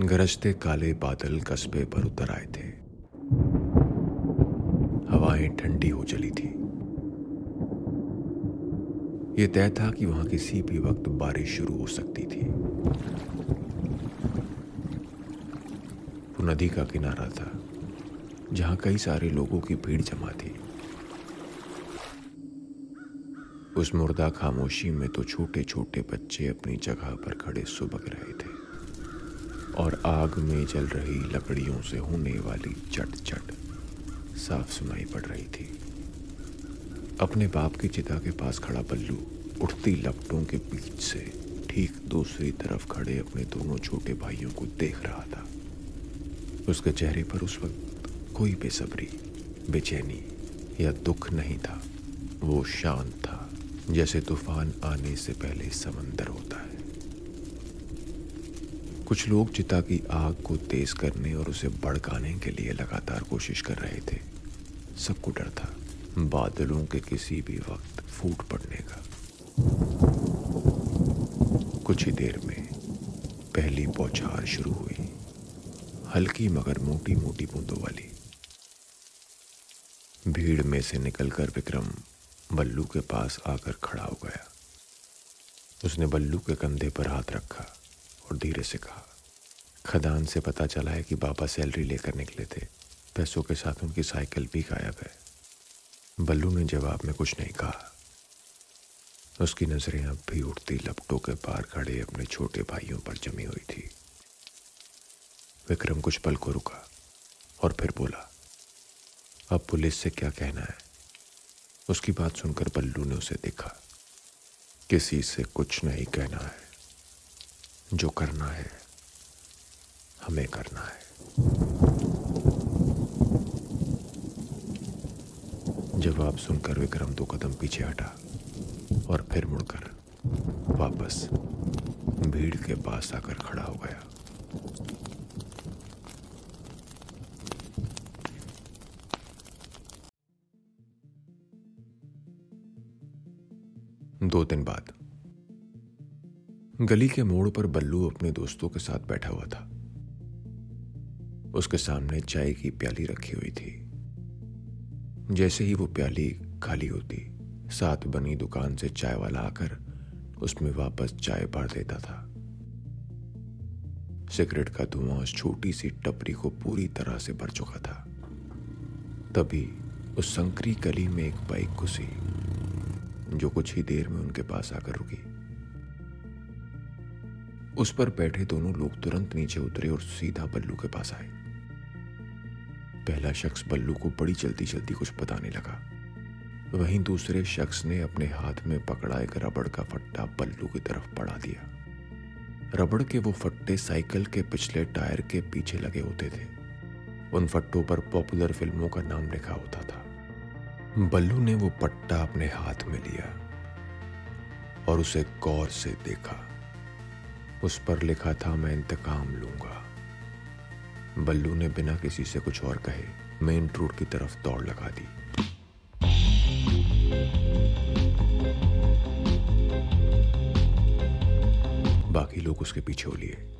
गरजते काले बादल कस्बे पर उतर आए थे। हवाएँ ठंडी हो चली थी। ये तय था कि वहाँ किसी भी वक्त बारिश शुरू हो सकती थी। वो नदी का किनारा था, जहाँ कई सारे लोगों की भीड़ जमा थी। उस मुर्दा खामोशी में तो छोटे छोटे बच्चे अपनी जगह पर खड़े सुबक रहे थे और आग में जल रही लकड़ियों से होने वाली चट चट साफ़ सुनाई पड़ रही थी। अपने बाप की चिता के पास खड़ा बल्लू उठती लपटों के बीच से ठीक दूसरी तरफ़ खड़े अपने दोनों छोटे भाइयों को देख रहा था। उसके चेहरे पर उस वक्त कोई बेसब्री, बेचैनी या दुख नहीं था, वो शांत था। जैसे तूफ़ान आने से पहले समंदर होता है। कुछ लोग चिता की आग को तेज करने और उसे भड़काने के लिए लगातार कोशिश कर रहे थे। सबको डर था। बादलों के किसी भी वक्त फूट पड़ने का। कुछ ही देर में पहली बौछार शुरू हुई। हल्की मगर मोटी मोटी बूंदों वाली। भीड़ में से निकलकर विक्रम बल्लू के पास आकर खड़ा हो गया। उसने बल्लू के कंधे पर हाथ रखा और धीरे से कहा, खदान से पता चला है कि बाबा सैलरी लेकर निकले थे। पैसों के साथ उनकी साइकिल भी गायब है। बल्लू ने जवाब में कुछ नहीं कहा। उसकी नज़रें अब भी उठती लपटों के पार खड़े अपने छोटे भाइयों पर जमी हुई थी। विक्रम कुछ पल को रुका और फिर बोला, अब पुलिस से क्या कहना है? उसकी बात सुनकर बल्लू ने उसे देखा। किसी से कुछ नहीं कहना है। जो करना है, हमें करना है। जवाब सुनकर विक्रम दो कदम पीछे हटा और फिर मुड़कर वापस भीड़ के पास आकर खड़ा हो गया। दो दिन बाद। गली के मोड़ पर बल्लू अपने दोस्तों के साथ बैठा हुआ था। उसके सामने चाय की प्याली रखी हुई थी। जैसे ही वो प्याली खाली होती, साथ बनी दुकान से चाय वाला आकर उसमें वापस चाय भर देता था। सिगरेट का धुआँ उस छोटी सी टपरी को पूरी तरह से भर चुका था। तभी उस संकरी गली में एक बाइक घुसी। जो कुछ ही देर में उनके पास आकर रुकी। उस पर बैठे दोनों लोग तुरंत नीचे उतरे और सीधा बल्लू के पास आए। पहला शख्स बल्लू को बड़ी जल्दी जल्दी कुछ बताने लगा। वहीं दूसरे शख्स ने अपने हाथ में पकड़ा एक रबड़ का फट्टा बल्लू की तरफ़ बढ़ा दिया। रबड़ के वो फट्टे साइकिल के पिछले टायर के पीछे लगे होते थे। उन फट्टों पर पॉपुलर फ़िल्मों का नाम लिखा होता था। बल्लू ने वो पट्टा अपने हाथ में लिया और उसे गौर से देखा। उस पर लिखा था, मैं इंतकाम लूँगा। बल्लू ने बिना किसी से कुछ और कहे, मेन रोड की तरफ़ दौड़ लगा दी। बाकी लोग उसके पीछे हो लिए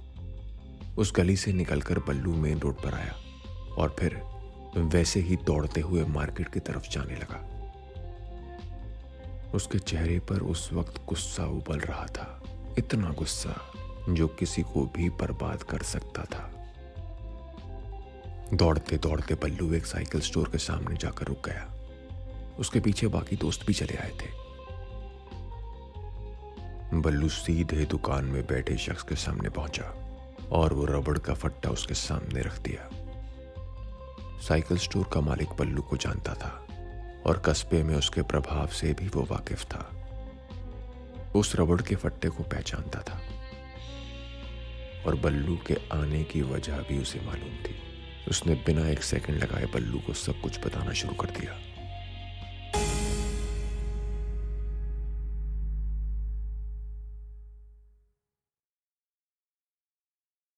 उस गली से निकलकर बल्लू मेन रोड पर आया और फिर वैसे ही दौड़ते हुए मार्केट की तरफ़ जाने लगा। उसके चेहरे पर उस वक्त गुस्सा उबल रहा था। इतना गुस्सा जो किसी को भी बर्बाद कर सकता था। दौड़ते दौड़ते बल्लू एक साइकिल स्टोर के सामने जाकर रुक गया। उसके पीछे बाकी दोस्त भी चले आए थे। बल्लू सीधे दुकान में बैठे शख्स के सामने पहुँचा और वो रबड़ का फट्टा उसके सामने रख दिया। साइकिल स्टोर का मालिक बल्लू को जानता था और कस्बे में उसके प्रभाव से भी वो वाकिफ था। उस रबड़ के फट्टे को पहचानता था और बल्लू के आने की वजह भी उसे मालूम थी। उसने बिना एक सेकंड लगाए बल्लू को सब कुछ बताना शुरू कर दिया।